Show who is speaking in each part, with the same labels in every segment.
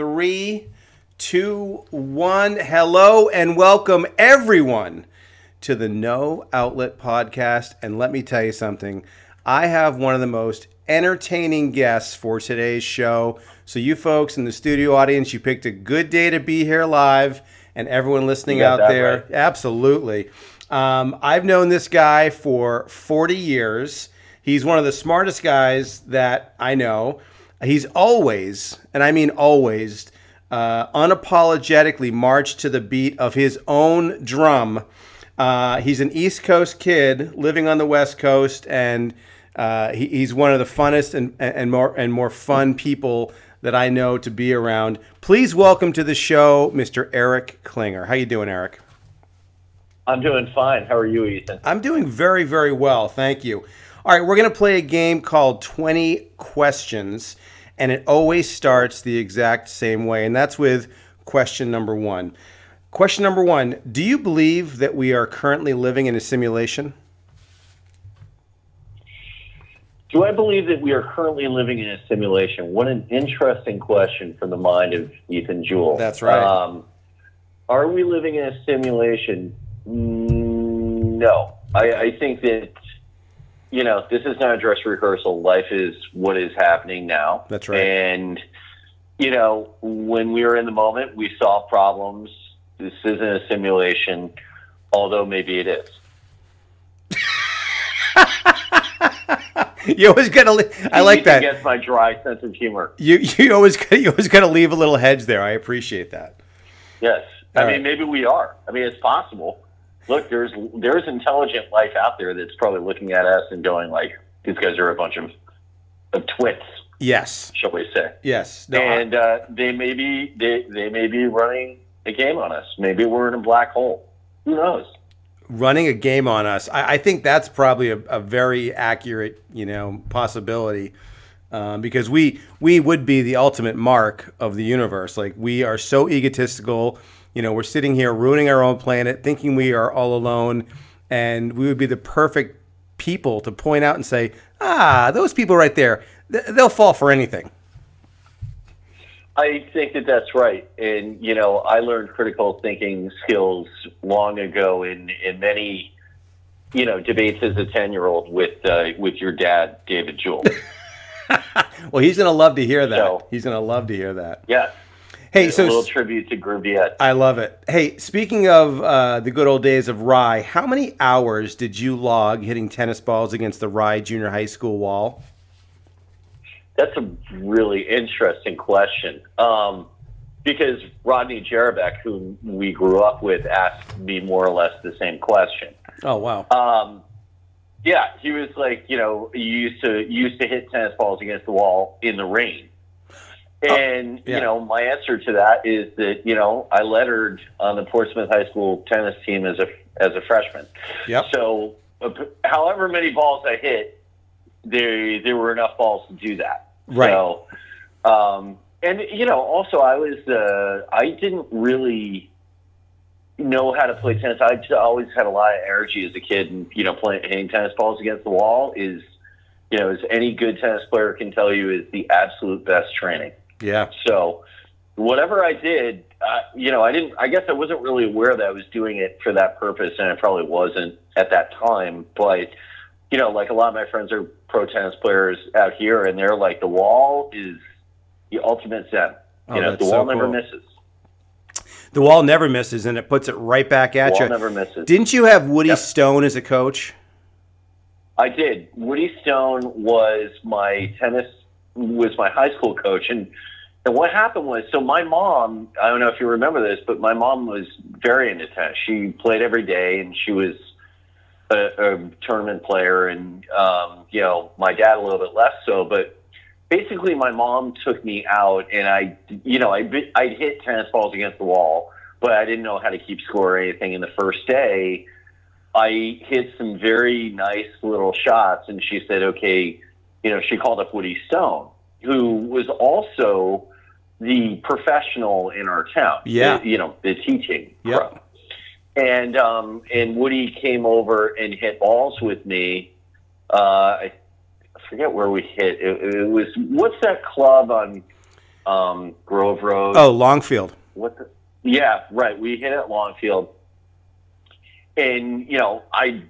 Speaker 1: three, two, one. Hello and welcome everyone to the No Outlet Podcast. And let me tell you something. I have one of the most entertaining guests for today's show. So, you folks in the studio audience, you picked a good day to be here live, and everyone listening out there,
Speaker 2: right.
Speaker 1: absolutely. Um, I've known this guy for 40 years. He's one of the smartest guys that I know. He's always, and I mean always, uh, unapologetically marched to the beat of his own drum. Uh, he's an East Coast kid living on the West Coast, and uh, he, he's one of the funnest and, and more and more fun people that I know to be around. Please welcome to the show, Mr. Eric Klinger. How you doing, Eric?
Speaker 2: I'm doing fine. How are you, Ethan?
Speaker 1: I'm doing very, very well. Thank you. All right, we're going to play a game called 20 Questions, and it always starts the exact same way, and that's with question number one. Question number one Do you believe that we are currently living in a simulation?
Speaker 2: Do I believe that we are currently living in a simulation? What an interesting question from the mind of Ethan Jewell.
Speaker 1: That's right.
Speaker 2: Um, are we living in a simulation? Mm, No. I, I think that, you know, this is not a dress rehearsal. Life is what is happening now.
Speaker 1: That's right.
Speaker 2: And, you know, when we were in the moment, we solve problems. This isn't a simulation, although maybe it is.
Speaker 1: You always got to. I like that.
Speaker 2: gets my dry sense of humor.
Speaker 1: You you always you always got to leave a little hedge there. I appreciate that.
Speaker 2: Yes. I
Speaker 1: All
Speaker 2: mean,
Speaker 1: right.
Speaker 2: maybe we are. I mean, it's possible. Look, there's there's intelligent life out there that's probably looking at us and going like, these guys are a bunch of, of twits,
Speaker 1: Yes.
Speaker 2: shall we say?
Speaker 1: Yes. No, I-
Speaker 2: and uh, they may be they, they may be running a game on us. Maybe we're in a black hole. Who knows?
Speaker 1: running a game on us. I, I think that's probably a, a very accurate, you know, possibility. Um, because we we would be the ultimate mark of the universe. Like we are so egotistical. You know, we're sitting here ruining our own planet, thinking we are all alone, and we would be the perfect people to point out and say, "Ah, those people right there, th- they'll fall for anything."
Speaker 2: I think that that's right. And, you know, I learned critical thinking skills long ago in, in many, you know, debates as a 10 year old with, uh, with your dad, David Jewell.
Speaker 1: Well, he's gonna love to hear that.
Speaker 2: So-
Speaker 1: he's gonna love to hear that.
Speaker 2: yeah.
Speaker 1: Hey, so a
Speaker 2: little tribute to Gruviet.
Speaker 1: I love it. Hey, speaking of uh, the good old days of Rye, how many hours did you log hitting tennis balls against the Rye Junior High School wall?
Speaker 2: That's a really interesting question. Um, because Rodney Jerebeck, who we grew up with, asked me more or less the same question.
Speaker 1: Oh wow!
Speaker 2: Um, yeah, he was like, you know, you used to you used to hit tennis balls against the wall in the rain. And
Speaker 1: yeah.
Speaker 2: you know, my answer to that is that you know I lettered on the Portsmouth High School tennis team as a as a freshman.
Speaker 1: Yep.
Speaker 2: So, uh, however many balls I hit, there there were enough balls to do that.
Speaker 1: Right.
Speaker 2: So, um, and you know, also I was uh, I didn't really know how to play tennis. I just always had a lot of energy as a kid, and you know, playing hitting tennis balls against the wall is, you know, as any good tennis player can tell you, is the absolute best training.
Speaker 1: Yeah.
Speaker 2: So, whatever I did, uh, you know, I didn't. I guess I wasn't really aware that I was doing it for that purpose, and I probably wasn't at that time. But you know, like a lot of my friends are pro tennis players out here, and they're like, the wall is the ultimate zen.
Speaker 1: Oh,
Speaker 2: You know, the wall
Speaker 1: so
Speaker 2: never
Speaker 1: cool.
Speaker 2: misses.
Speaker 1: The wall never misses, and it puts it right back at
Speaker 2: wall
Speaker 1: you.
Speaker 2: never misses.
Speaker 1: Didn't you have Woody
Speaker 2: Yep.
Speaker 1: Stone as a coach?
Speaker 2: I did. Woody Stone was my tennis was my high school coach, and and what happened was so my mom. I don't know if you remember this, but my mom was very into tennis. She played every day, and she was a, a tournament player, and um, you know my dad a little bit less so, but. Basically, my mom took me out, and I, you know, I bit- I'd hit tennis balls against the wall, but I didn't know how to keep score or anything. And the first day, I hit some very nice little shots, and she said, "Okay," you know, she called up Woody Stone, who was also the professional in our town.
Speaker 1: Yeah.
Speaker 2: the- you know, the teaching. Yeah. And um, and Woody came over and hit balls with me. Uh, I forget where we hit. It, it was what's that club on um, Grove Road.
Speaker 1: Oh, Longfield.
Speaker 2: What the? Yeah, right. We hit at Longfield, and you know, I,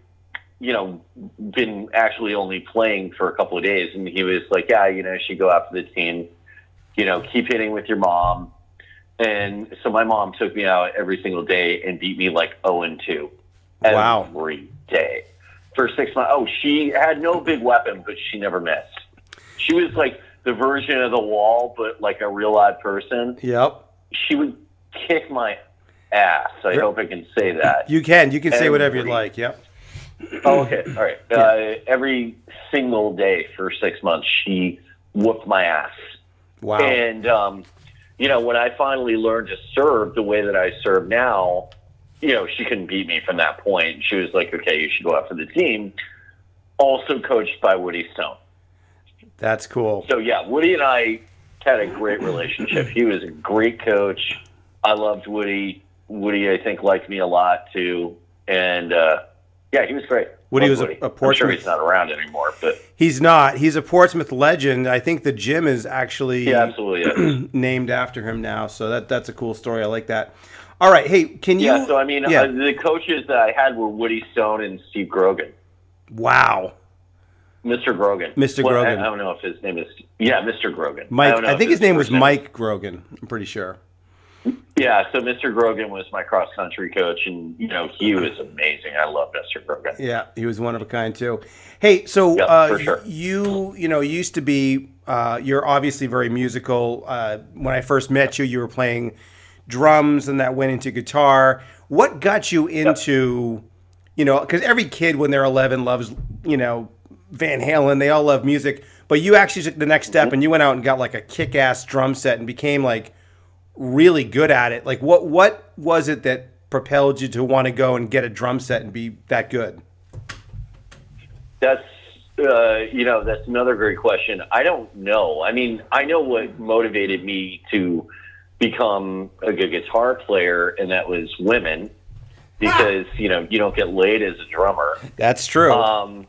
Speaker 2: you know, been actually only playing for a couple of days, and he was like, "Yeah, you know, she go out for the team. You know, keep hitting with your mom." And so my mom took me out every single day and beat me like zero and two
Speaker 1: Wow.
Speaker 2: every day for six months. Oh, she had no big weapon, but she never missed. She was like the version of the wall, but like a real live person
Speaker 1: Yep.
Speaker 2: she would kick my ass. I hope I can say that.
Speaker 1: You can. You can say whatever you'd like. Yep.
Speaker 2: Oh, okay, all right. Uh, every single day for six months, she whooped my ass.
Speaker 1: Wow.
Speaker 2: And um, you know, when I finally learned to serve the way that I serve now, you know, she couldn't beat me from that point. She was like, "Okay, you should go out for the team." Also coached by Woody Stone.
Speaker 1: That's cool.
Speaker 2: So yeah, Woody and I had a great relationship. He was a great coach. I loved Woody. Woody, I think, liked me a lot too. And uh, yeah, he was great.
Speaker 1: Woody was a- a
Speaker 2: I'm sure he's not around anymore, but
Speaker 1: He's not. He's a Portsmouth legend. I think the gym is actually
Speaker 2: he absolutely
Speaker 1: named after him now. So that that's a cool story. I like that. All right. Hey, can you?
Speaker 2: yeah, so I mean,
Speaker 1: Yeah.
Speaker 2: uh, the coaches that I had were Woody Stone and Steve Grogan.
Speaker 1: wow.
Speaker 2: Mr. Grogan.
Speaker 1: Mr.
Speaker 2: Well, I-
Speaker 1: Grogan.
Speaker 2: I, don't know if his name is. Yeah, Mr. Grogan.
Speaker 1: Mike.
Speaker 2: don't
Speaker 1: I, think his name was Mike Grogan. I'm pretty sure.
Speaker 2: Yeah, so Mr. Grogan was my cross country coach, and you know he was amazing. I love Mr. Grogan.
Speaker 1: Yeah, he was one of a kind too. Hey, so
Speaker 2: Yeah,
Speaker 1: uh,
Speaker 2: sure.
Speaker 1: you you know used to be uh, you're obviously very musical. Uh, when I first met you, you were playing drums, and that went into guitar. What got you into you know because every kid when they're 11 loves you know Van Halen. They all love music, but you actually took the next step
Speaker 2: Mm-hmm.
Speaker 1: and you went out and got like a kick-ass drum set and became like really good at it. Like what what was it that propelled you to want to go and get a drum set and be that good?
Speaker 2: That's uh, you know that's another great question. I don't know. I mean, I know what motivated me to become a good guitar player, and that was women, because you know you don't get laid as a drummer.
Speaker 1: That's true.
Speaker 2: Um,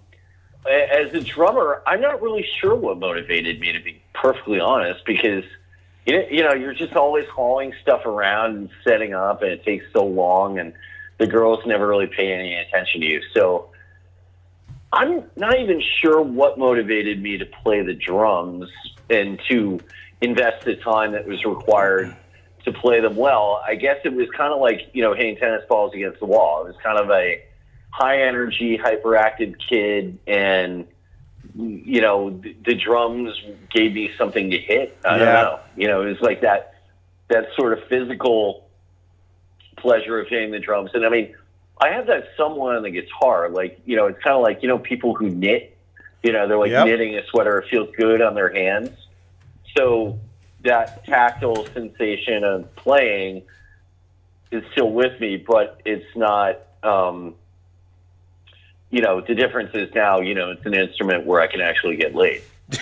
Speaker 2: as a drummer, I'm not really sure what motivated me to be perfectly honest, because you know, you know you're just always hauling stuff around and setting up, and it takes so long, and the girls never really pay any attention to you. So I'm not even sure what motivated me to play the drums and to invest the time that was required to play them well. I guess it was kind of like, you know, hitting tennis balls against the wall. It was kind of a high energy, hyperactive kid and you know, the, the drums gave me something to hit. I
Speaker 1: Yeah.
Speaker 2: don't know. You know, it was like that that sort of physical pleasure of hitting the drums. And I mean, I have that somewhat on the guitar. Like, you know, it's kind of like, you know, people who knit, you know, they're like
Speaker 1: Yep.
Speaker 2: knitting a sweater. It feels good on their hands. So that tactile sensation of playing is still with me, but it's not, um, you know, the difference is now, you know, it's an instrument where I can actually get laid.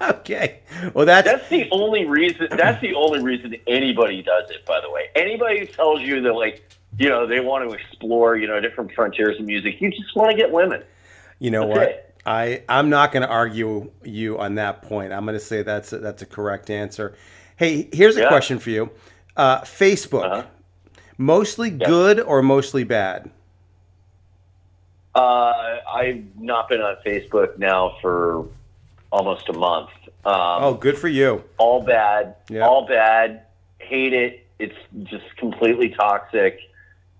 Speaker 1: okay. Well, that's,
Speaker 2: That's the only reason. That's the only reason anybody does it. By the way, anybody who tells you that like you know they want to explore you know different frontiers of music, you just want to get women.
Speaker 1: you know
Speaker 2: that's
Speaker 1: what?
Speaker 2: it.
Speaker 1: I I'm not going to argue you on that point. I'm going to say that's a, that's a correct answer. Hey, here's a
Speaker 2: Yeah.
Speaker 1: question for you. Uh, Facebook,
Speaker 2: Uh-huh.
Speaker 1: mostly good or mostly bad?
Speaker 2: Uh, I've not been on Facebook now for almost a month. Um,
Speaker 1: Oh, good for you.
Speaker 2: all bad,
Speaker 1: Yeah.
Speaker 2: all bad. Hate it. It's just completely toxic.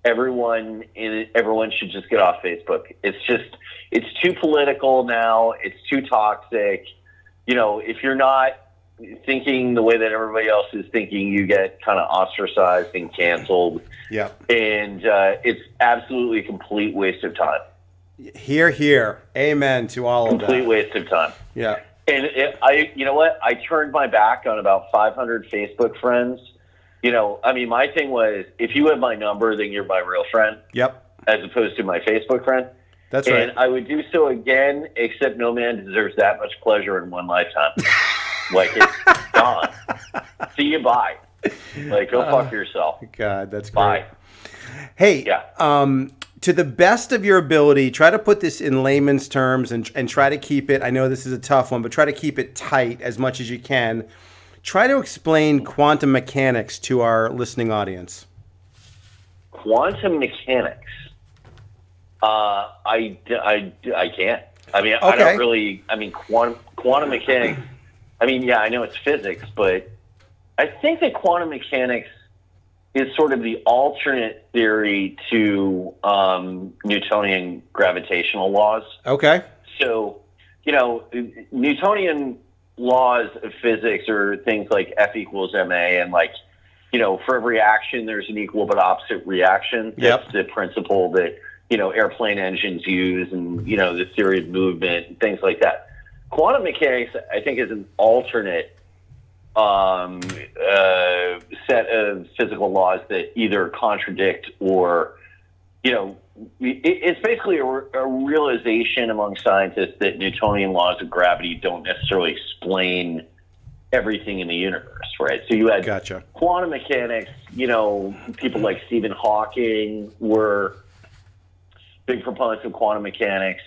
Speaker 2: Everyone in it, everyone should just get off Facebook. It's just it's too political now. It's too toxic. You know, if you're not thinking the way that everybody else is thinking, you get kind of ostracized and canceled,
Speaker 1: Yeah.
Speaker 2: and uh, it's absolutely a complete waste of time.
Speaker 1: Here, here. Amen to all of that.
Speaker 2: Complete waste of time.
Speaker 1: Yeah.
Speaker 2: And it, I, you know what? I turned my back on about 500 Facebook friends. You know, I mean, my thing was if you have my number, then you're my real friend,
Speaker 1: Yep.
Speaker 2: as opposed to my Facebook friend.
Speaker 1: That's right. and.
Speaker 2: I would do so again, except no man deserves that much pleasure in one lifetime. like it's gone. See you bye. Like go
Speaker 1: Uh,
Speaker 2: fuck yourself.
Speaker 1: God, that's great.
Speaker 2: Bye.
Speaker 1: Hey,
Speaker 2: Yeah.
Speaker 1: um, to the best of your ability, try to put this in layman's terms and, and try to keep it. I know this is a tough one, but try to keep it tight as much as you can. Try to explain quantum mechanics to our listening audience.
Speaker 2: Quantum mechanics. Uh, I, I, I can't. I mean, I don't really. I mean, quantum quantum mechanics. I mean, yeah, I know it's physics, but I think that quantum mechanics is sort of the alternate theory to um, Newtonian gravitational laws.
Speaker 1: Okay.
Speaker 2: So, you know, Newtonian laws of physics are things like F equals ma, and like, you know, for every action, there's an equal but opposite reaction. That's
Speaker 1: Yep.
Speaker 2: the principle that, you know, airplane engines use and, you know, the theory of movement and things like that. Quantum mechanics, I think, is an alternate um, uh, set of physical laws that either contradict or, you know, it, it's basically a, a realization among scientists that Newtonian laws of gravity don't necessarily explain everything in the universe, right? So you had
Speaker 1: Gotcha.
Speaker 2: quantum mechanics, you know, people like Stephen Hawking were big proponents of quantum mechanics.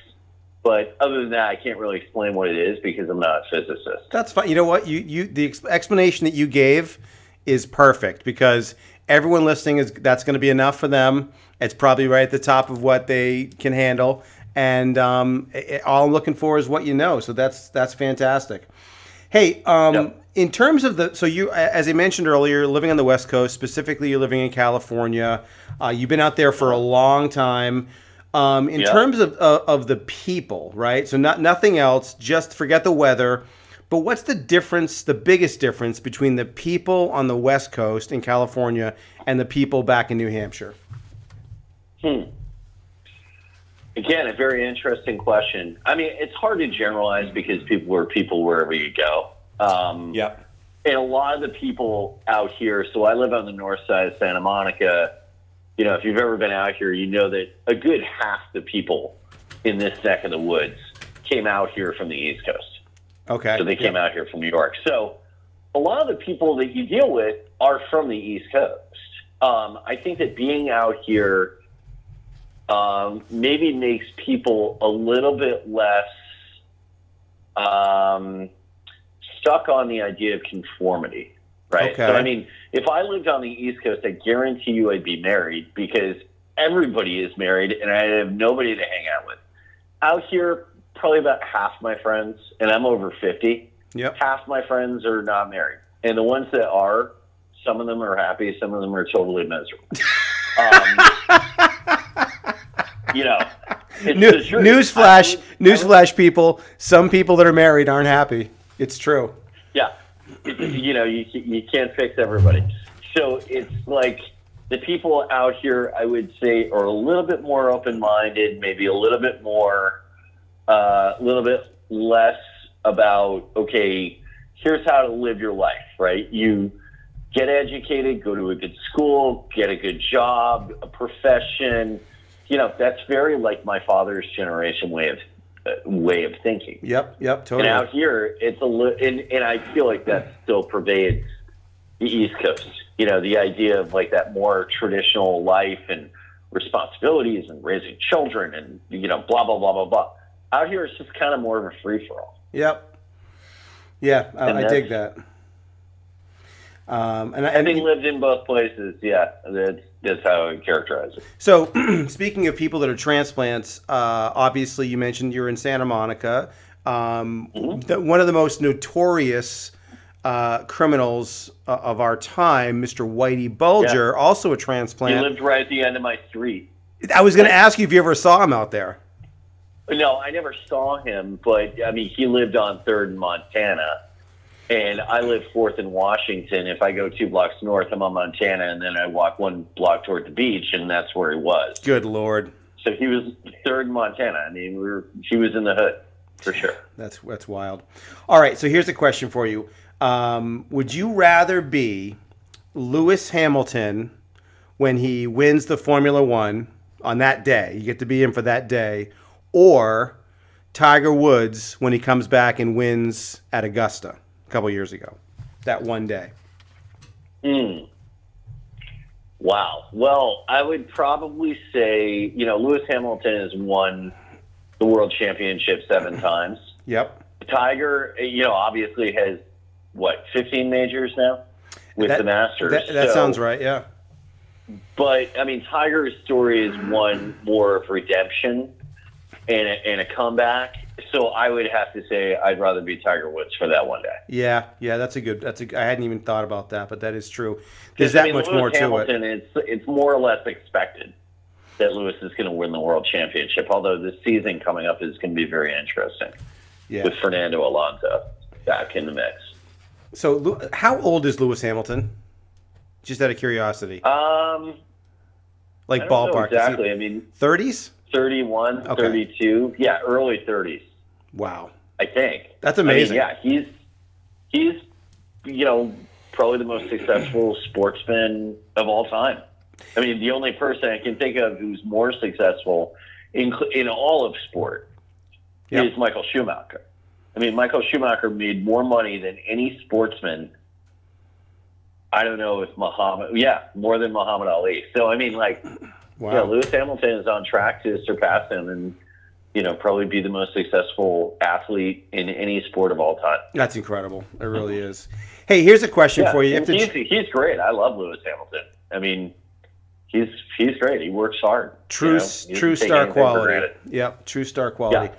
Speaker 2: But other than that, I can't really explain what it is because I'm not a physicist.
Speaker 1: That's fine. You know what? You you the ex- explanation that you gave is perfect because everyone listening is that's going to be enough for them. It's probably right at the top of what they can handle, and um, i- i- all I'm looking for is what you know. So that's that's fantastic. Hey, um,
Speaker 2: Yep.
Speaker 1: in terms of the so you as I mentioned earlier, living on the West Coast, specifically you're living in California. Uh, you've been out there for a long time. Um, in
Speaker 2: Yeah.
Speaker 1: terms of, of of the people, right? So not nothing else. Just forget the weather. But what's the difference? The biggest difference between the people on the West Coast in California and the people back in New Hampshire?
Speaker 2: Hmm. Again, a very interesting question. I mean, it's hard to generalize because people are people wherever you go. Um,
Speaker 1: Yep.
Speaker 2: and a lot of the people out here, so I live on the north side of Santa Monica. You know, if you've ever been out here, you know that a good half the people in this neck of the woods came out here from the East Coast.
Speaker 1: Okay.
Speaker 2: So they came out here from New York. So a lot of the people that you deal with are from the East Coast. Um, I think that being out here um, maybe makes people a little bit less um, stuck on the idea of conformity, right?
Speaker 1: Okay.
Speaker 2: So, I mean, if I lived on the East Coast, I guarantee you I'd be married because everybody is married and I have nobody to hang out with. Out here, probably about half my friends, and I'm over 50,
Speaker 1: Yep.
Speaker 2: half my friends are not married. And the ones that are, some of them are happy, some of them are totally miserable. Um, you know,
Speaker 1: New, newsflash,
Speaker 2: I would- I would-
Speaker 1: newsflash, people. Some people that are married aren't happy. It's true.
Speaker 2: Yeah, you know, you you can't fix everybody. So it's like the people out here, I would say, are a little bit more open minded, maybe a little bit more, uh, a little bit less about okay, here's how to live your life. Right? You get educated, go to a good school, get a good job, a profession. You know, that's very like my father's generation way of uh, way of thinking.
Speaker 1: Yep. Yep. totally.
Speaker 2: And out here, it's a li- and, and I feel like that still pervades the East Coast. You know, the idea of like that more traditional life and responsibilities and raising children and you know blah blah blah blah blah. Out here, it's just kind of more of a free for all.
Speaker 1: Yep. Yeah, I, I dig that. Um, and I,
Speaker 2: Having
Speaker 1: and
Speaker 2: lived in both places, yeah, that's that's how I would characterize it.
Speaker 1: so, speaking of people that are transplants, uh, obviously you mentioned you're in Santa Monica. Um,
Speaker 2: Mhm.
Speaker 1: the, one of the most notorious uh, criminals uh, of our time, Mr. Whitey Bulger, also a transplant.
Speaker 2: He lived right at the end of my street.
Speaker 1: I was going to ask you if you ever saw him out there.
Speaker 2: No, I never saw him, but I mean, he lived on Third in Montana, and I live Fourth in Washington. If I go two blocks north, I'm on Montana, and then I walk one block toward the beach, and that's where he was.
Speaker 1: Good lord,
Speaker 2: So he was Third in Montana. I mean, we were he was in the hood for sure.
Speaker 1: that's that's wild. All right, so here's a question for you: um, Would you rather be Lewis Hamilton when he wins the Formula One on that day? You get to be him for that day, or Tiger Woods when he comes back and wins at Augusta a couple years ago, that one day.
Speaker 2: Hmm. Wow. Well, I would probably say, you know, Lewis Hamilton has won the world championship seven times.
Speaker 1: Yep.
Speaker 2: Tiger, you know, obviously has what, 15 majors now with
Speaker 1: That-
Speaker 2: the Masters.
Speaker 1: That, that
Speaker 2: So-
Speaker 1: sounds right. Yeah.
Speaker 2: But I mean, Tiger's story is one more of redemption and a, and a comeback. So I would have to say I'd rather be Tiger Woods for that one day.
Speaker 1: Yeah. Yeah. That's a good. That's a. I hadn't even thought about that, but that is true. There's that
Speaker 2: I mean,
Speaker 1: much
Speaker 2: Lewis
Speaker 1: more to it.
Speaker 2: Hamilton, It's it's more or less expected that Lewis is going to win the world championship. Although this season coming up is going to be very interesting
Speaker 1: Yeah.
Speaker 2: with Fernando Alonso back in the mix.
Speaker 1: So, how old is Lewis Hamilton? Just out of curiosity,
Speaker 2: Um,
Speaker 1: like
Speaker 2: I don't know
Speaker 1: ballpark.
Speaker 2: exactly. I mean,
Speaker 1: Thirties.
Speaker 2: 31,
Speaker 1: Okay.
Speaker 2: 32. Yeah, early 30s.
Speaker 1: Wow.
Speaker 2: I think.
Speaker 1: That's
Speaker 2: I mean,
Speaker 1: amazing.
Speaker 2: yeah, he's he's you know probably the most successful sportsman of all time. I mean, the only person I can think of who's more successful in in all of sport
Speaker 1: Yep.
Speaker 2: is Michael Schumacher. I mean, Michael Schumacher made more money than any sportsman. I don't know if Muhammad, yeah, more than Muhammad Ali. So I mean, like,
Speaker 1: Wow.
Speaker 2: yeah, Lewis Hamilton is on track to surpass him and, you know, probably be the most successful athlete in any sport of all time.
Speaker 1: That's incredible. It really is. Hey, here's a question
Speaker 2: Yeah,
Speaker 1: for you. You have
Speaker 2: and
Speaker 1: to
Speaker 2: he's, he's great. I love Lewis Hamilton. I mean, he's he's great. He works hard.
Speaker 1: true
Speaker 2: you know?
Speaker 1: True star quality. Yep, true star quality.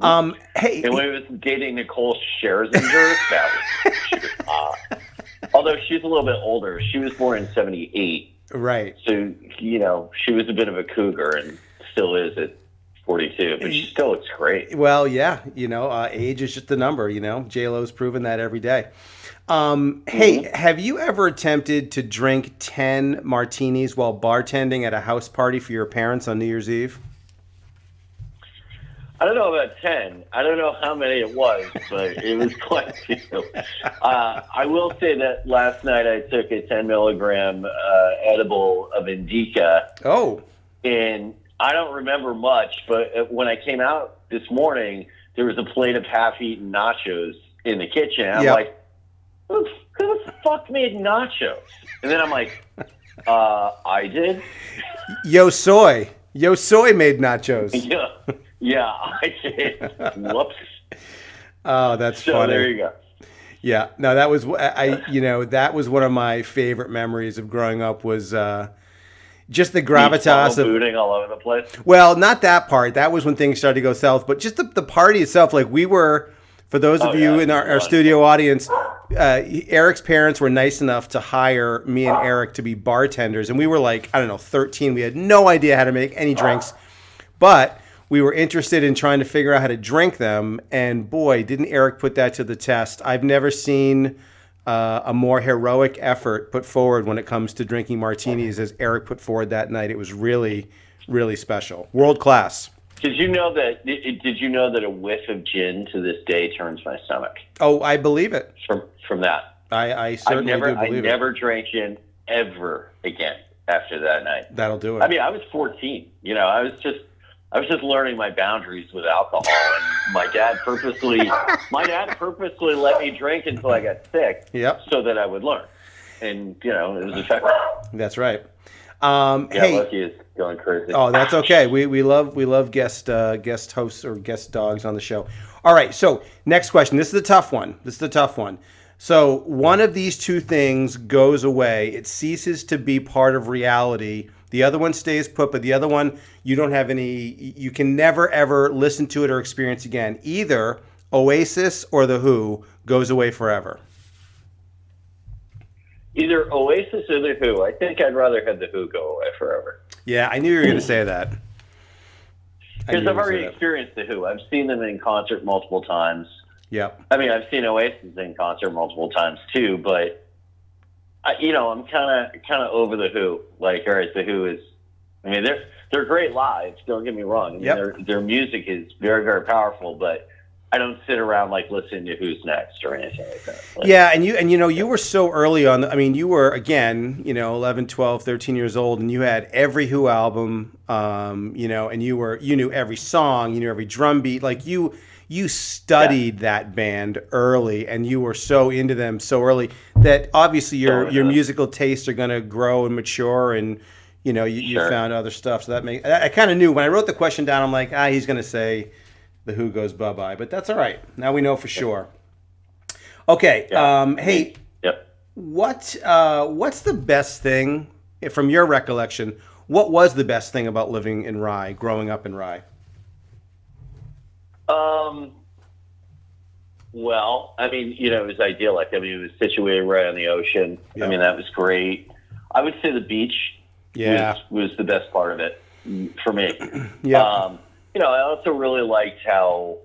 Speaker 1: Um, hey,
Speaker 2: And when he was dating Nicole Scherzinger, that was, she was hot. Although she's a little bit older. She was born in 78.
Speaker 1: Right.
Speaker 2: So, you know, she was a bit of a cougar and still is at 42, but she still looks great.
Speaker 1: Well, yeah, you know, uh, age is just a number. You know, J Lo's proven that every day. Um, hey,
Speaker 2: Mm-hmm.
Speaker 1: have you ever attempted to drink ten martinis while bartending at a house party for your parents on New Year's Eve?
Speaker 2: I don't know about 10. I don't know how many it was, but it was quite a few. Uh, I will say that last night I took a 10 milligram uh, edible of Indica,
Speaker 1: Oh,
Speaker 2: and I don't remember much, but when I came out this morning, there was a plate of half eaten nachos in the kitchen. I'm
Speaker 1: Yep.
Speaker 2: like, who, who the fuck made nachos? And then I'm like, uh, I did?
Speaker 1: Yo Soy. Yo Soy made nachos.
Speaker 2: Yeah, yeah, I did. Whoops.
Speaker 1: Oh, that's
Speaker 2: So
Speaker 1: funny.
Speaker 2: there you go.
Speaker 1: Yeah, no, that was I. You know, that was one of my favorite memories of growing up. Was uh, just the gravitas of
Speaker 2: booting all over the place.
Speaker 1: Well, not that part. That was when things started to go south. But just the, the party itself, like we were, for those of
Speaker 2: Oh,
Speaker 1: you
Speaker 2: yeah,
Speaker 1: in our, our studio audience, uh, Eric's parents were nice enough to hire me and Eric to be bartenders. And we were like, I don't know, 13. We had no idea how to make any drinks. But we were interested in trying to figure out how to drink them. And boy, didn't Eric put that to the test. I've never seen uh, a more heroic effort put forward when it comes to drinking martinis as Eric put forward that night. It was really, really special. World class.
Speaker 2: Did you know that? Did you know that a whiff of gin to this day turns my stomach
Speaker 1: Oh, I believe it.
Speaker 2: from from that?
Speaker 1: I, I
Speaker 2: I
Speaker 1: certainly
Speaker 2: never,
Speaker 1: do
Speaker 2: I
Speaker 1: believe it.
Speaker 2: never drank gin ever again after that night.
Speaker 1: That'll do it.
Speaker 2: I mean, I was 14. You know, I was just, I was just learning my boundaries with alcohol, and my dad purposely, my dad purposely let me drink until I got sick,
Speaker 1: yep,
Speaker 2: so that I would learn. And you know, it was effective.
Speaker 1: that's right. Um,
Speaker 2: Yeah,
Speaker 1: hey,
Speaker 2: Lucky is going crazy.
Speaker 1: Oh, that's okay. We, we love we love guest uh, guest hosts or guest dogs on the show. All right. So next question. This is a tough one. This is a tough one. So one of these two things goes away. It ceases to be part of reality. The other one stays put, but the other one you don't have any. You can never ever listen to it or experience again. Either Oasis or the Who goes away forever.
Speaker 2: Either Oasis or the Who. I think I'd rather have the Who go away forever.
Speaker 1: Yeah, I knew you were going to say that.
Speaker 2: Because I've
Speaker 1: were gonna say
Speaker 2: already experienced the Who. I've seen them in concert multiple times.
Speaker 1: Yep.
Speaker 2: I mean, I've seen Oasis in concert multiple times too, but I, you know, I'm kind of kind of over the Who. Like, all right, the Who is. I mean, they're they're great live. Don't get me wrong. I mean,
Speaker 1: Yep.
Speaker 2: their their music is very very powerful, but I don't sit around like listening to Who's Next or anything like that. Like,
Speaker 1: Yeah, and you and you know you were so early on. I mean, you were again, you know, 11, 12, 13 years old and you had every Who album um, you know, and you were you knew every song, you knew every drum beat. Like you you studied that band early and you were so into them so early that obviously your your musical tastes are going to grow and mature and you know you, you found other stuff so that makes I, I kind of knew when I wrote the question down I'm like ah he's going to say the Who goes bye bye but that's all right now we know for sure okay
Speaker 2: Yeah.
Speaker 1: um hey
Speaker 2: Yep.
Speaker 1: what uh, what's the best thing from your recollection? What was the best thing about living in Rye, growing up in Rye?
Speaker 2: Um. Well, I mean, you know, it was idyllic. I mean, it was situated right on the ocean.
Speaker 1: Yeah.
Speaker 2: I mean, that was great. I would say the beach
Speaker 1: Yeah,
Speaker 2: was, was the best part of it for me.
Speaker 1: yeah,
Speaker 2: Um, you know, I also really liked how,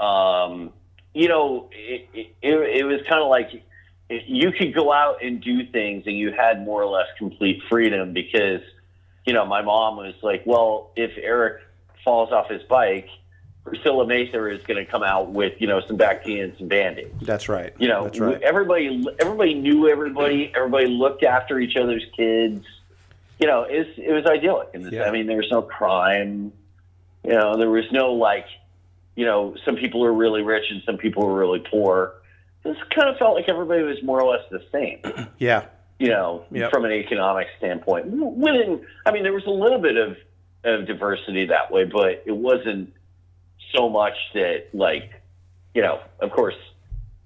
Speaker 2: um, you know, it, it, it was kind of like you could go out and do things and you had more or less complete freedom because, you know, my mom was like, well, if Eric falls off his bike, Priscilla Mather is going to come out with, you know, some Bactine and some Band-Aids.
Speaker 1: that's right.
Speaker 2: You know,
Speaker 1: that's right.
Speaker 2: everybody everybody knew everybody. Everybody looked after each other's kids. You know, it was, it was idyllic. And
Speaker 1: Yeah.
Speaker 2: I mean, there was no crime. You know, there was no like, you know, some people are really rich and some people are really poor. This kind of felt like everybody was more or less the same.
Speaker 1: Yeah,
Speaker 2: You know,
Speaker 1: Yep.
Speaker 2: from an economic standpoint. Within, I mean, there was a little bit of of diversity that way, but it wasn't so much that like, you know, of course,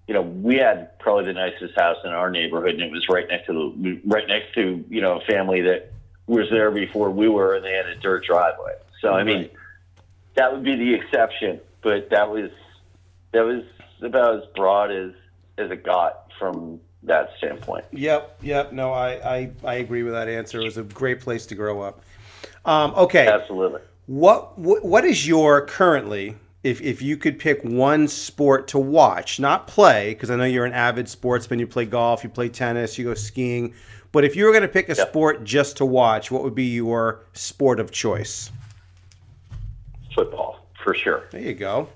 Speaker 2: you know, we had probably the nicest house in our neighborhood, and it was right next to the right next to you know a family that was there before we were, and they had a dirt driveway. So I mean,
Speaker 1: Right.
Speaker 2: that would be the exception, but that was that was about as broad as as it got from that standpoint.
Speaker 1: Yep, yep. No, I, I, I agree with that answer. It was a great place to grow up. Um, okay,
Speaker 2: Absolutely.
Speaker 1: What, what is your currently? If, if you could pick one sport to watch, not play, because I know you're an avid sportsman, you play golf, you play tennis, you go skiing, but if you were going to pick a
Speaker 2: Yep.
Speaker 1: sport just to watch, what would be your sport of choice?
Speaker 2: Football for sure.
Speaker 1: There you go.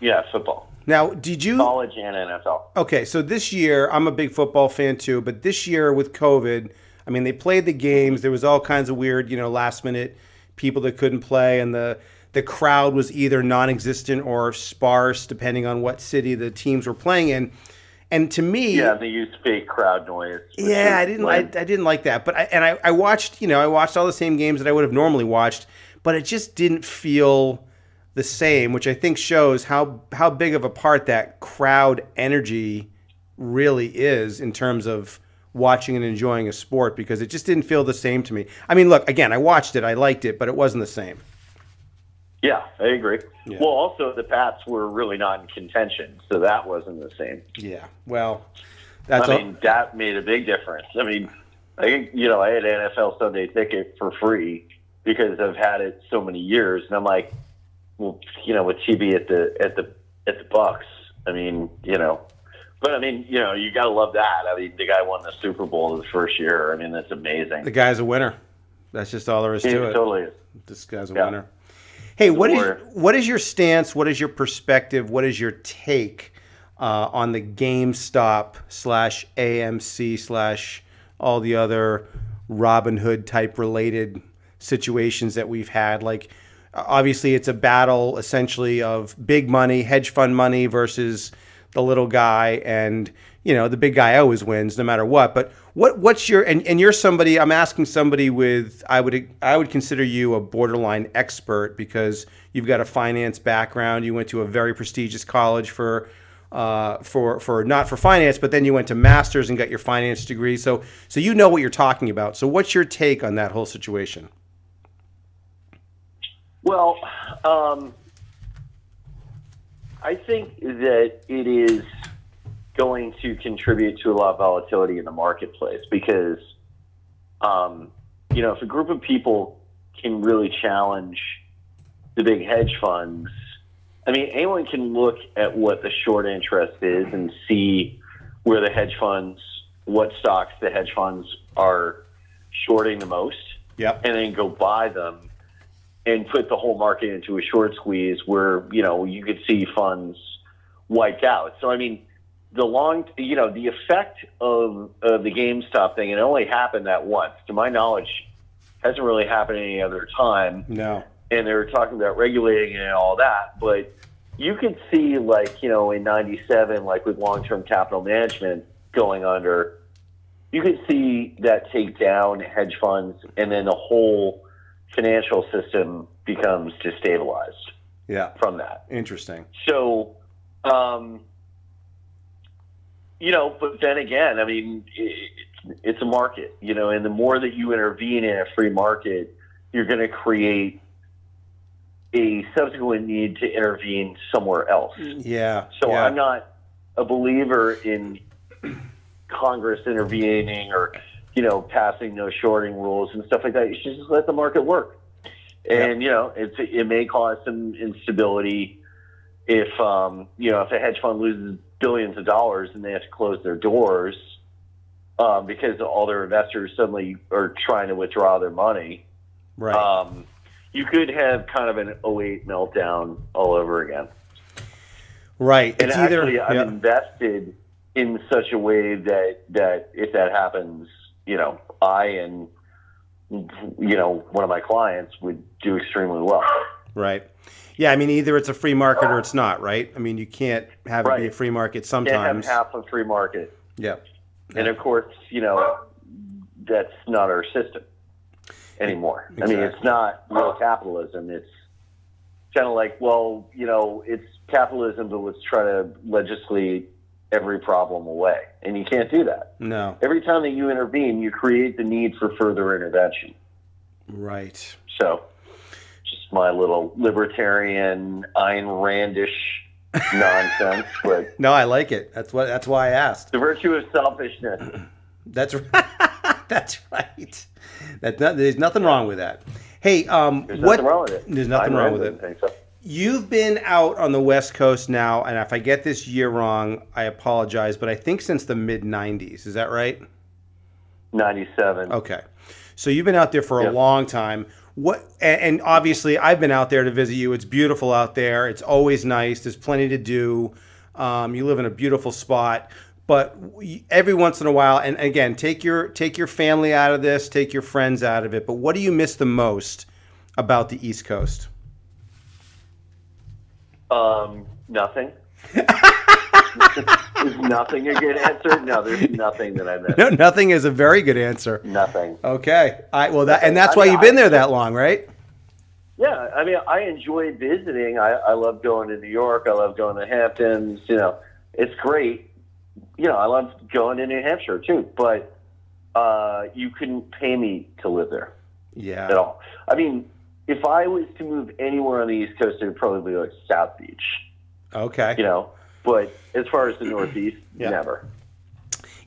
Speaker 2: Yeah, football,
Speaker 1: Now, did you?
Speaker 2: college and NFL.
Speaker 1: Okay, so this year, I'm a big football fan too, but this year with COVID, I mean, they played the games. There was all kinds of weird, you know, last minute people that couldn't play, and the the crowd was either non-existent or sparse, depending on what city the teams were playing in. And to me,
Speaker 2: Yeah, they use fake crowd noise.
Speaker 1: yeah, I didn't. I, I
Speaker 2: like-
Speaker 1: didn't like that. But I, and I, I watched. You know, I watched all the same games that I would have normally watched, but it just didn't feel the same, which I think shows how how big of a part that crowd energy really is in terms of watching and enjoying a sport because it just didn't feel the same to me. I mean, look, again, I watched it, I liked it, but it wasn't the same.
Speaker 2: Yeah, I agree.
Speaker 1: Yeah.
Speaker 2: Well, also the Pats were really not in contention, so that wasn't the same.
Speaker 1: Yeah. Well, that's
Speaker 2: I
Speaker 1: all.
Speaker 2: mean, that made a big difference. I mean, I think you know I had an NFL Sunday ticket for free because I've had it so many years, and I'm like, well, you know, with TV at the at the at the Bucs. I mean, you know, but I mean, you know, you gotta love that. I mean, the guy won the Super Bowl the first year. I mean, that's amazing.
Speaker 1: the guy's a winner. That's just all there is to it.
Speaker 2: totally is.
Speaker 1: This guy's a
Speaker 2: Yeah.
Speaker 1: winner. Hey, what is what is your stance? What is your perspective? What is your take uh, on the GameStop slash AMC slash all the other Robinhood type related situations that we've had? Like, obviously, it's a battle essentially of big money, hedge fund money versus the little guy, and you know the big guy always wins no matter what. But what what's your and, and you're somebody I'm asking somebody with I would I would consider you a borderline expert because you've got a finance background. You went to a very prestigious college for uh, for for not for finance, but then you went to masters and got your finance degree. So so you know what you're talking about. So what's your take on that whole situation?
Speaker 2: Well, um, I think that it is going to contribute to a lot of volatility in the marketplace because, um, you know, if a group of people can really challenge the big hedge funds, I mean, anyone can look at what the short interest is and see where the hedge funds, what stocks the hedge funds are shorting the most
Speaker 1: Yep.
Speaker 2: and then go buy them and put the whole market into a short squeeze where you know you could see funds wiped out. So I mean, the long you know the effect of, of the GameStop thing it only happened that once. To my knowledge, hasn't really happened any other time.
Speaker 1: No.
Speaker 2: And they were talking about regulating and all that, but you could see like you know in '97, like with long-term capital management going under, you could see that take down hedge funds, and then the whole financial system becomes destabilized
Speaker 1: Yeah.
Speaker 2: from that.
Speaker 1: Interesting.
Speaker 2: So, um, you know, but then again, I mean, it, it's a market, you know, and the more that you intervene in a free market, you're going to create a subsequent need to intervene somewhere else.
Speaker 1: Yeah.
Speaker 2: So
Speaker 1: yeah.
Speaker 2: I'm not a believer in Congress intervening or, you know, passing no shorting rules and stuff like that. You should just let the market work. And, you know, it's, it may cause some instability if, um, you know, if a hedge fund loses billions of dollars and they have to close their doors um, because all their investors suddenly are trying to withdraw their money.
Speaker 1: right.
Speaker 2: Um, you could have kind of an 08 meltdown all over again.
Speaker 1: right.
Speaker 2: And
Speaker 1: It's either
Speaker 2: actually, I'm
Speaker 1: yeah.
Speaker 2: invested in such a way that that if that happens, you know, I and you know one of my clients would do extremely well.
Speaker 1: Right. Yeah, I mean, either it's a free market or it's not, right? I mean, you can't have it be a free market sometimes.
Speaker 2: Can't have half a free market,
Speaker 1: Yeah.
Speaker 2: and of course, you know, that's not our system anymore. I mean, it's not real capitalism. It's kind of like, well, you know, it's capitalism, but let's try to legislate every problem away, and you can't do that.
Speaker 1: No.
Speaker 2: every time that you intervene, you create the need for further intervention.
Speaker 1: Right.
Speaker 2: So, just my little libertarian, Ayn Randish nonsense, but
Speaker 1: No, I like it. That's what. That's why I asked.
Speaker 2: the virtue of selfishness.
Speaker 1: That's right. that's right. That not, there's nothing wrong with that. Hey, um,
Speaker 2: There's
Speaker 1: what?
Speaker 2: nothing wrong with it.
Speaker 1: There's nothing
Speaker 2: Ayn
Speaker 1: wrong
Speaker 2: Rand
Speaker 1: with it. You've been out on the West Coast now, and if I get this year wrong, I apologize. But I think since the mid '90s, is that right?
Speaker 2: 97.
Speaker 1: Okay. So you've been out there for a long time. What and, and obviously I've been out there to visit you. It's beautiful out there. It's always nice. There's plenty to do. Um, you live in a beautiful spot. But every once in a while, and again, take your take your family out of this, take your friends out of it. But what do you miss the most about the East Coast?
Speaker 2: Um, nothing. Is nothing a good answer? No, there's nothing that I missed.
Speaker 1: No, nothing is a very good answer.
Speaker 2: Nothing.
Speaker 1: Okay. I well that and that's
Speaker 2: I
Speaker 1: why
Speaker 2: mean,
Speaker 1: you've been
Speaker 2: I-
Speaker 1: there that long, right?
Speaker 2: Yeah, I mean, I enjoy visiting. I, I love going to New York. I love going to Hamptons. You know, it's great. You know, I love going to New Hampshire too. But uh, you couldn't pay me to live there
Speaker 1: Yeah.
Speaker 2: at all. I mean, if I was to move anywhere on the East Coast, it would probably be like South Beach.
Speaker 1: Okay.
Speaker 2: You know, but as far as the Northeast,
Speaker 1: Yeah.
Speaker 2: never.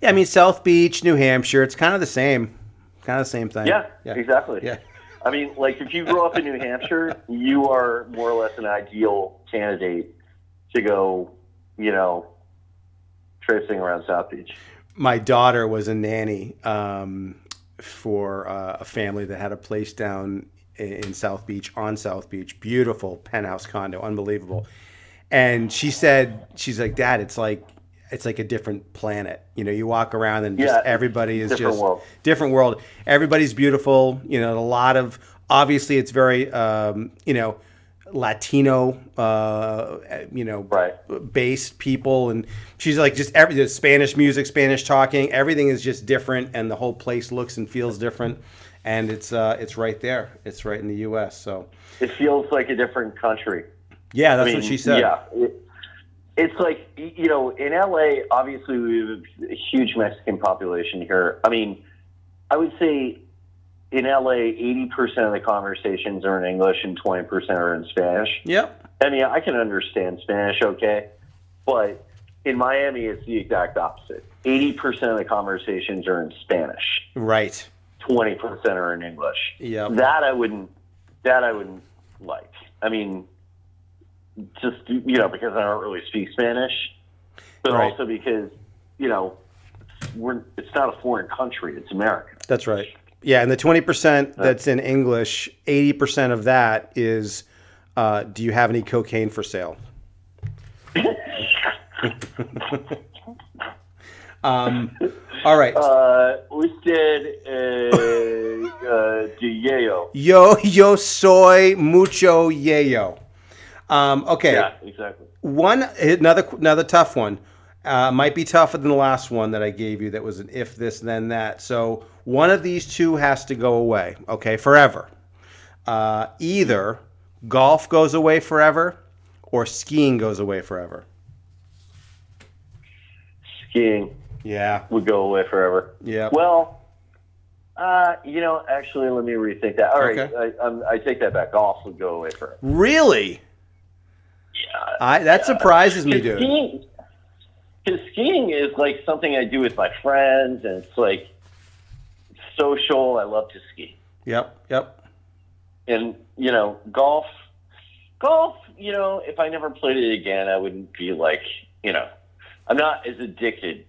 Speaker 1: Yeah, I mean South Beach, New Hampshire, it's kind of the same. Kind of the same thing.
Speaker 2: Yeah,
Speaker 1: Yeah.
Speaker 2: exactly.
Speaker 1: Yeah.
Speaker 2: I mean, like if you grow up in New Hampshire, you are more or less an ideal candidate to go, you know, traipsing around South Beach.
Speaker 1: My daughter was a nanny um, for uh, a family that had a place down in, South Beach on South Beach. Beautiful penthouse condo, unbelievable. And she said, she's like, Dad, it's like it's like a different planet. You know, you walk around and just
Speaker 2: Yeah,
Speaker 1: everybody is
Speaker 2: different
Speaker 1: just
Speaker 2: world.
Speaker 1: different world. Everybody's beautiful. You know, a lot of obviously it's very um, you know Latino uh, you know
Speaker 2: Right.
Speaker 1: based people and she's like just every the Spanish music, Spanish talking, everything is just different and the whole place looks and feels different and it's uh, it's right there. It's right in the US. So
Speaker 2: It feels like a different country.
Speaker 1: yeah, that's
Speaker 2: I mean,
Speaker 1: what she said.
Speaker 2: Yeah. It, it's like, you know, in LA, obviously we have a huge Mexican population here. I mean, I would say in LA, 80% of the conversations are in English and 20% are in Spanish.
Speaker 1: Yep.
Speaker 2: I mean, I can understand Spanish, okay, but in Miami, it's the exact opposite. Eighty percent of the conversations are in Spanish.
Speaker 1: Right.
Speaker 2: Twenty percent are in English.
Speaker 1: Yep.
Speaker 2: That I wouldn't. That I wouldn't like. I mean, just you know, because I don't really speak Spanish, but
Speaker 1: Right.
Speaker 2: also because you know, we're it's not a foreign country. It's America.
Speaker 1: That's right. Yeah, and the twenty percent that's in English, eighty percent of that is, uh, do you have any cocaine for sale? um, all right.
Speaker 2: Uh, usted uh, uh, de Yeo.
Speaker 1: Yo, yo soy mucho yayo. Um, okay.
Speaker 2: Yeah, exactly.
Speaker 1: One another another tough one. Uh, might be tougher than the last one that I gave you. That was an if this then that. So one of these two has to go away. Okay, forever. Uh, either golf goes away forever, or skiing goes away forever.
Speaker 2: Skiing
Speaker 1: Yeah.
Speaker 2: would go away forever.
Speaker 1: Yeah.
Speaker 2: Well, uh, you know, actually, let me rethink that. All right,
Speaker 1: Okay.
Speaker 2: I, I'm, I take that back. Golf would go away forever.
Speaker 1: Really?
Speaker 2: Yeah.
Speaker 1: I that surprises me, dude.
Speaker 2: skiing, because skiing is like something I do with my friends, and it's like social. I love to ski,
Speaker 1: Yep. Yep.
Speaker 2: and you know, golf. Golf, you know, if I never played it again, I wouldn't be like, you know, I'm not as addicted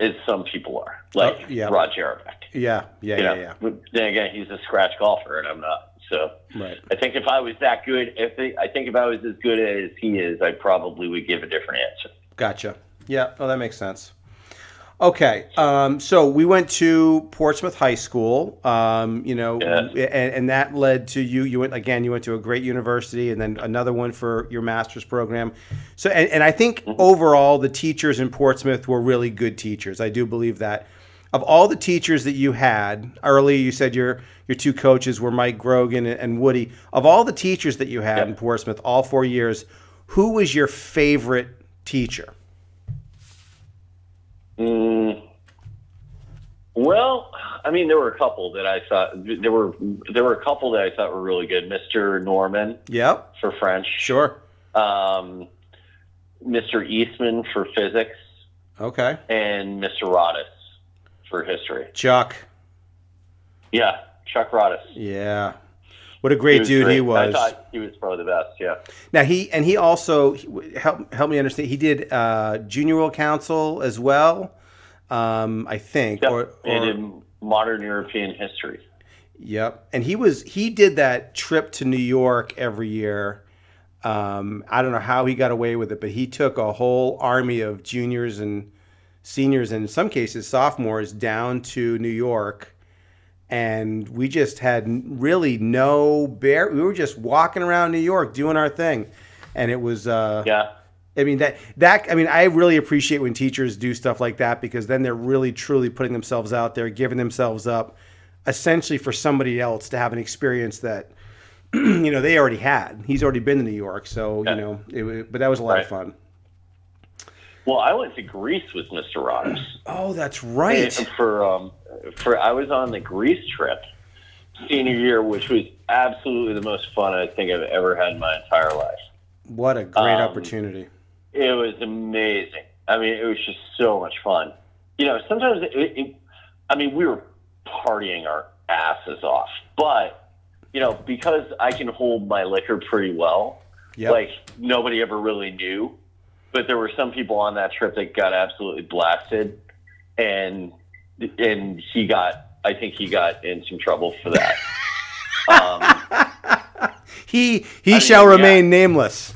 Speaker 2: as some people are, oh, like
Speaker 1: Oh, yeah.
Speaker 2: Rod Jarabek.
Speaker 1: Yeah. Yeah.
Speaker 2: You
Speaker 1: Yeah.
Speaker 2: know,
Speaker 1: Yeah.
Speaker 2: but then again, he's a scratch golfer, and I'm not. So
Speaker 1: Right.
Speaker 2: I think if I was that good, if they, I think if I was as good as he is, I probably would give a different answer.
Speaker 1: Gotcha. Yeah. Oh, that makes sense. Okay. Um, so we went to Portsmouth High School. Um, you know, and, and that led to you. You went again. You went to a great university, and then another one for your master's program. So, and, and I think overall, the teachers in Portsmouth were really good teachers. I do believe that. Of all the teachers that you had early, you said your your two coaches were Mike Grogan and, and Woody. Of all the teachers that you had in Portsmouth, all four years, who was your favorite teacher?
Speaker 2: Mm, well, I mean, there were a couple that I thought there were there were a couple that I thought were really good. Mr. Norman
Speaker 1: Yep.
Speaker 2: for French,
Speaker 1: Sure.
Speaker 2: um, Mr. Eastman for physics,
Speaker 1: Okay.
Speaker 2: and Mr. Rodis for history.
Speaker 1: Chuck.
Speaker 2: Yeah, Chuck Rodis.
Speaker 1: Yeah. What a great dude
Speaker 2: great.
Speaker 1: he was.
Speaker 2: I thought he was probably the best. Yeah.
Speaker 1: now he and he also help help me understand. He did uh, Junior World Council as well. Um, I think.
Speaker 2: Yep.
Speaker 1: Or,
Speaker 2: and
Speaker 1: or
Speaker 2: in modern European history.
Speaker 1: Yep. And he was he did that trip to New York every year. Um, I don't know how he got away with it, but he took a whole army of juniors and seniors, and in some cases sophomores, down to New York. And we just had really no bear. We were just walking around New York doing our thing, and it was. Uh,
Speaker 2: Yeah.
Speaker 1: I mean that that I mean I really appreciate when teachers do stuff like that because then they're really truly putting themselves out there, giving themselves up, essentially for somebody else to have an experience that you know they already had. He's already been to New York, so
Speaker 2: Yeah.
Speaker 1: you know. It, but that was a lot of fun.
Speaker 2: Well, I went to Greece with Mr. Rodis.
Speaker 1: Oh, that's right.
Speaker 2: For um, for I was on the Greece trip senior year, which was absolutely the most fun I think I've ever had in my entire life.
Speaker 1: What a great
Speaker 2: um,
Speaker 1: opportunity.
Speaker 2: It was amazing. I mean, it was just so much fun. You know, sometimes it, it, I mean, we were partying our asses off, but you know, because I can hold my liquor pretty well,
Speaker 1: Yep.
Speaker 2: like nobody ever really knew. But there were some people on that trip that got absolutely blasted, and and he got. I think he got in some trouble for that. um,
Speaker 1: he he
Speaker 2: mean,
Speaker 1: shall
Speaker 2: yeah.
Speaker 1: remain nameless.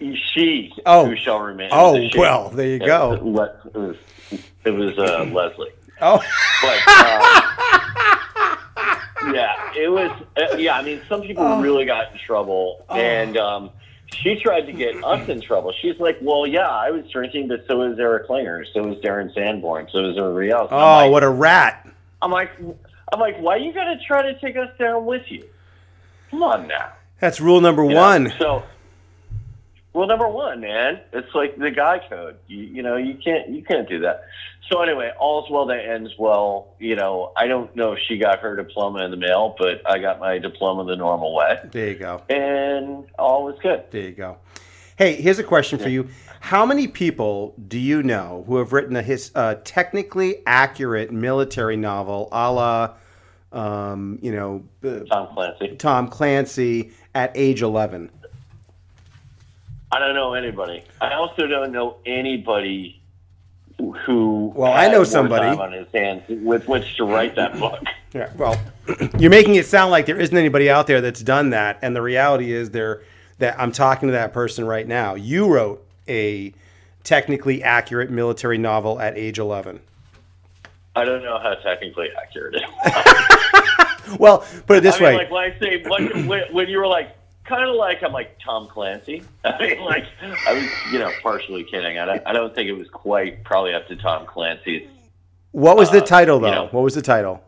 Speaker 2: she,
Speaker 1: Oh.
Speaker 2: who shall remain.
Speaker 1: Oh, well, there you
Speaker 2: It-
Speaker 1: go.
Speaker 2: It, was- it was, it was uh, Leslie.
Speaker 1: Oh,
Speaker 2: But um, yeah, it was. Uh, yeah, I mean, some people
Speaker 1: Oh.
Speaker 2: really got in trouble, and um, she tried to get us in trouble. She's like, "Well, yeah, I was drinking, but so was Eric Klinger, so was Darren Sanborn, so was everybody else." And
Speaker 1: oh,
Speaker 2: like,
Speaker 1: what a rat.
Speaker 2: I'm like, I'm like, why are you gonna try to take us down with you? Come on now.
Speaker 1: That's rule number
Speaker 2: You know?
Speaker 1: one.
Speaker 2: So, well, number one, man, it's like the guy code. You, you know, you can't you can't do that. So anyway, all's well that ends well. You know, I don't know if she got her diploma in the mail, but I got my diploma the normal way,
Speaker 1: There you go.
Speaker 2: and all was good.
Speaker 1: There you go. Hey, here's a question for you. How many people do you know who have written a his, uh, technically accurate military novel a la, um, you know, uh,
Speaker 2: Tom Clancy.
Speaker 1: Tom Clancy at age 11?
Speaker 2: I don't know anybody. I also don't know anybody who.
Speaker 1: Well, I know somebody.
Speaker 2: on his hands with which to write that book.
Speaker 1: Yeah. Well, you're making it sound like there isn't anybody out there that's done that, and the reality is there that I'm talking to that person right now. You wrote a technically accurate military novel at age 11.
Speaker 2: I don't know how technically accurate it is.
Speaker 1: Well, put it this
Speaker 2: I mean,
Speaker 1: way.
Speaker 2: like when I say when, when you were like kind of like I'm like Tom Clancy. I mean, like I was, you know, partially kidding. I don't, I don't think it was quite probably up to Tom Clancy's.
Speaker 1: What was the
Speaker 2: Uh,
Speaker 1: title though?
Speaker 2: you know.
Speaker 1: what was the title?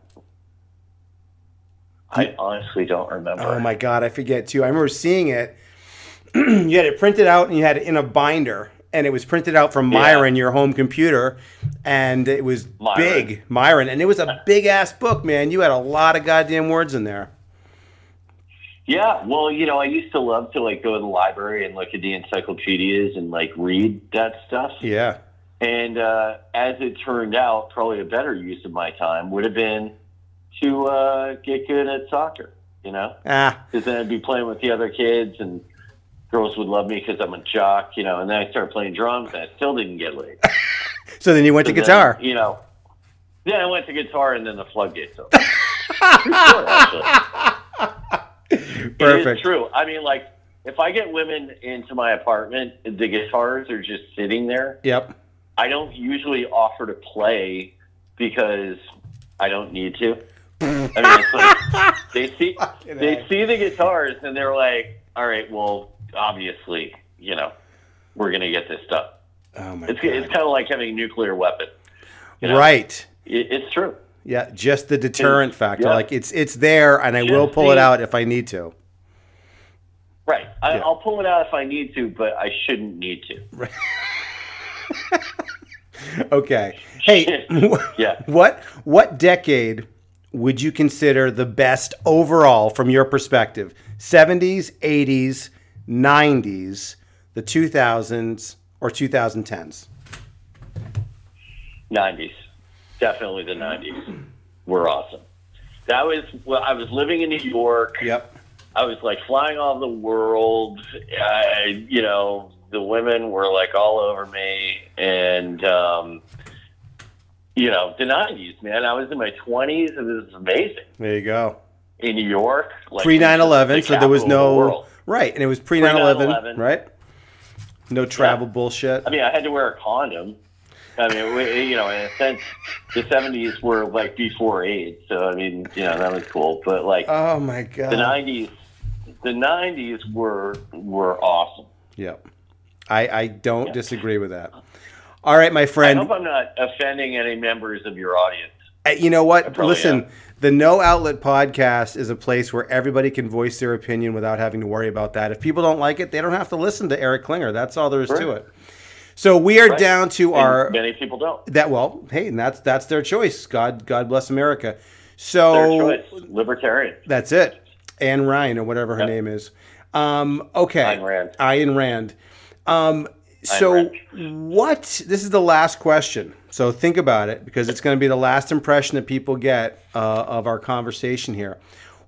Speaker 2: I honestly don't remember.
Speaker 1: Oh my god, I forget too. I remember seeing it. you had it printed out and you had it in a binder, and it was printed out from
Speaker 2: Yeah.
Speaker 1: Myron, your home computer, and it was
Speaker 2: Myron.
Speaker 1: big, Myron, and it was a big ass book, man. You had a lot of goddamn words in there.
Speaker 2: Yeah, well, you know, I used to love to like go to the library and look at the encyclopedias and like read that stuff.
Speaker 1: Yeah,
Speaker 2: And uh, as it turned out, probably a better use of my time would have been to uh, get good at soccer. You know,
Speaker 1: ah,
Speaker 2: because then I'd be playing with the other kids and girls would love me because I'm a jock. You know, and then I started playing drums and I still didn't get laid.
Speaker 1: so then you went to
Speaker 2: then,
Speaker 1: guitar.
Speaker 2: you know, then I went to guitar and then the floodgates opened. True story, actually. It is true. I mean, like, if I get women into my apartment, the guitars are just sitting there.
Speaker 1: Yep.
Speaker 2: I don't usually offer to play because I don't need to. I mean, it's like they see
Speaker 1: Fucking
Speaker 2: they
Speaker 1: A.
Speaker 2: see the guitars and they're like, "All right, well, obviously, you know, we're gonna get this stuff."
Speaker 1: Oh my
Speaker 2: It's
Speaker 1: god.
Speaker 2: it's kind of like having a nuclear weapon. you know?
Speaker 1: Right.
Speaker 2: It, it's true.
Speaker 1: Yeah, just the deterrent factor.
Speaker 2: yeah.
Speaker 1: Like it's it's there, and I will
Speaker 2: Just
Speaker 1: pull it out if I need to.
Speaker 2: Right. I,
Speaker 1: Yeah.
Speaker 2: I'll pull it out if I need to, but I shouldn't need to. Right.
Speaker 1: Okay. Hey,
Speaker 2: Yeah.
Speaker 1: what what decade would you consider the best overall from your perspective? 70s, 80s, 90s, the 2000s, or 2010s?
Speaker 2: 90s. Definitely the 90s were awesome. That was, well, I was living in New York.
Speaker 1: Yep.
Speaker 2: I was like flying all over the world. I, you know, the women were like all over me. And, um, you know, the 90s, man. I was in my 20s. and It was amazing.
Speaker 1: There you go.
Speaker 2: In New York. Like,
Speaker 1: Pre 9 11, so there was
Speaker 2: of the
Speaker 1: no. Right, and it was pre 9 11,
Speaker 2: 9/11.
Speaker 1: right? No travel bullshit.
Speaker 2: I mean, I had to wear a condom. I mean, we, you know, in a sense, the 70s were like before AIDS. So, I mean, you know, that was cool. But like
Speaker 1: Oh my God.
Speaker 2: the 90s, the 90s were were awesome.
Speaker 1: Yep. I, I don't
Speaker 2: Yeah.
Speaker 1: disagree with that. All right, my friend.
Speaker 2: I hope I'm not offending any members of your audience.
Speaker 1: Uh, You know what? Listen,
Speaker 2: am.
Speaker 1: the No Outlet podcast is a place where everybody can voice their opinion without having to worry about that. If people don't like it, they don't have to listen to Eric Klinger. That's all there is to it. So we are
Speaker 2: Right.
Speaker 1: down to
Speaker 2: And
Speaker 1: our
Speaker 2: many people don't.
Speaker 1: that well, hey, and that's that's their choice. God God bless America. So
Speaker 2: libertarian.
Speaker 1: that's it. Anne Ryan or whatever her
Speaker 2: Yep.
Speaker 1: name is. Um, okay.
Speaker 2: Ayn Rand.
Speaker 1: Ayn Rand. Um, so,
Speaker 2: Rand.
Speaker 1: what? This is the last question. So think about it because it's going to be the last impression that people get uh, of our conversation here.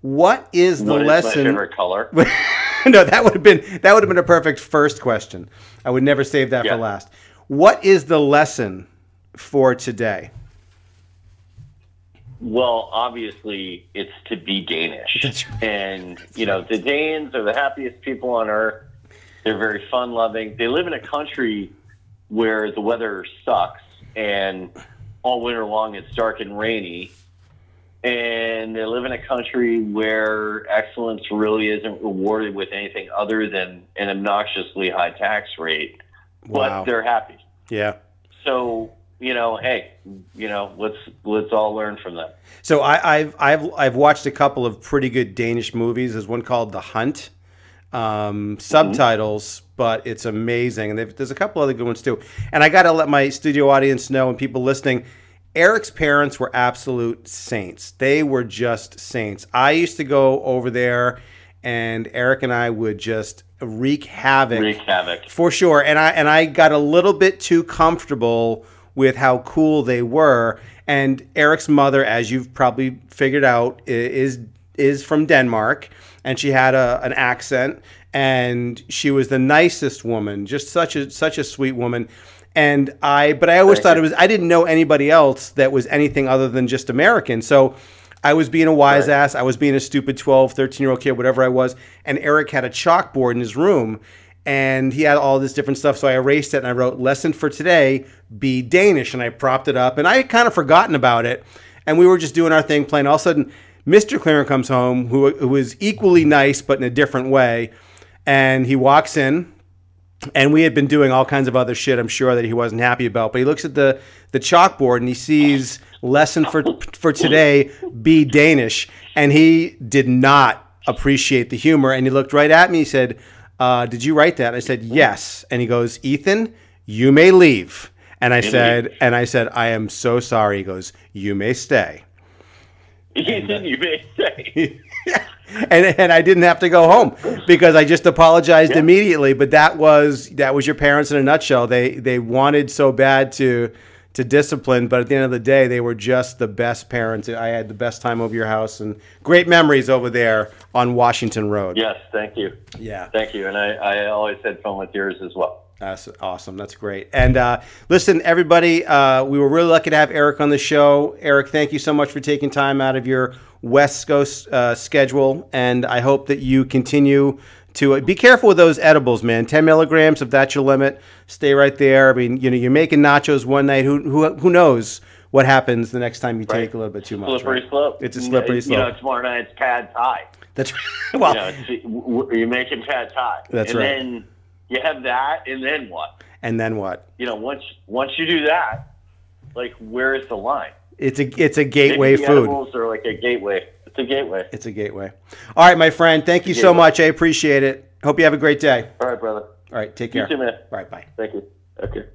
Speaker 1: What is the
Speaker 2: What is my
Speaker 1: lesson?
Speaker 2: favorite color?
Speaker 1: no, that would have been that would have been a perfect first question. I would never save that
Speaker 2: Yeah.
Speaker 1: for last. What is the lesson for today?
Speaker 2: Well, obviously, it's to be Danish.
Speaker 1: Right.
Speaker 2: And, you know, the Danes are the happiest people on earth. They're very fun loving. They live in a country where the weather sucks and all winter long it's dark and rainy. And they live in a country where excellence really isn't rewarded with anything other than an obnoxiously high tax rate.
Speaker 1: Wow.
Speaker 2: But they're happy.
Speaker 1: Yeah.
Speaker 2: So, you know, hey, you know, let's let's all learn from them.
Speaker 1: So I, I've I've I've watched a couple of pretty good Danish movies. There's one called The Hunt, um, subtitles, but it's amazing. And there's a couple other good ones too. And I got to let my studio audience know and people listening. Eric's parents were absolute saints. They were just saints. I used to go over there, and Eric and I would just wreak havoc
Speaker 2: Wreak havoc.
Speaker 1: for sure. And I and I got a little bit too comfortable with how cool they were. And Eric's mother, as you've probably figured out, is is from Denmark, and she had a, an accent, and she was the nicest woman, just such a such a sweet woman. And I, but I always
Speaker 2: Thank
Speaker 1: thought
Speaker 2: you.
Speaker 1: it was I didn't know anybody else that was anything other than just American. So I was being a wise
Speaker 2: Right.
Speaker 1: ass. I was being a stupid 12, 13 year old kid, whatever I was. And Eric had a chalkboard in his room and he had all this different stuff. So I erased it and I wrote, Lesson for today, be Danish. And I propped it up and I had kind of forgotten about it. And we were just doing our thing, playing. All of a sudden, Mr. Klinger comes home, who, who was equally nice but in a different way, and he walks in, and we had been doing all kinds of other shit. I'm sure that he wasn't happy about, but he looks at the the chalkboard and he sees lesson for for today be Danish, and he did not appreciate the humor, and he looked right at me. He said, uh, "Did you write that?" I said, "Yes," and he goes, "Ethan, you may leave." And I said, and I said, I am so sorry. He goes, you may stay.
Speaker 2: Ethan, you may say.
Speaker 1: and and I didn't have to go home because I just apologized yeah. immediately. But that was that was your parents in a nutshell. They they wanted so bad to to discipline, but at the end of the day, they were just the best parents. I had the best time over your house and great memories over there on Washington Road.
Speaker 2: Yes, thank you.
Speaker 1: Yeah,
Speaker 2: thank you. And I, I always had fun with yours as well.
Speaker 1: That's awesome. That's great. And uh, listen, everybody, uh, we were really lucky to have Eric on the show. Eric, thank you so much for taking time out of your West Coast uh, schedule. And I hope that you continue to be careful with those edibles, man. 10 milligrams, if that's your limit, stay right there. I mean, you know, you're making nachos one night. Who, who, who knows what happens the next time you
Speaker 2: right.
Speaker 1: take a little bit too much?
Speaker 2: Slippery
Speaker 1: right?
Speaker 2: slope.
Speaker 1: It's a slippery slope.
Speaker 2: You know, tomorrow night it's pad thai.
Speaker 1: That's right. well.
Speaker 2: You know, you're making pad thai.
Speaker 1: That's
Speaker 2: and
Speaker 1: right.
Speaker 2: Then, you have that, and then what?
Speaker 1: And then what?
Speaker 2: You know, once once you do that, like where is the line?
Speaker 1: It's a it's a gateway
Speaker 2: Maybe
Speaker 1: food.
Speaker 2: Edibles are like a gateway. It's a gateway.
Speaker 1: It's a gateway. All right, my friend. Thank you so much. I appreciate it. Hope you have a great day.
Speaker 2: All right, brother.
Speaker 1: All right, take care.
Speaker 2: You too, man.
Speaker 1: All right, bye.
Speaker 2: Thank you. Okay.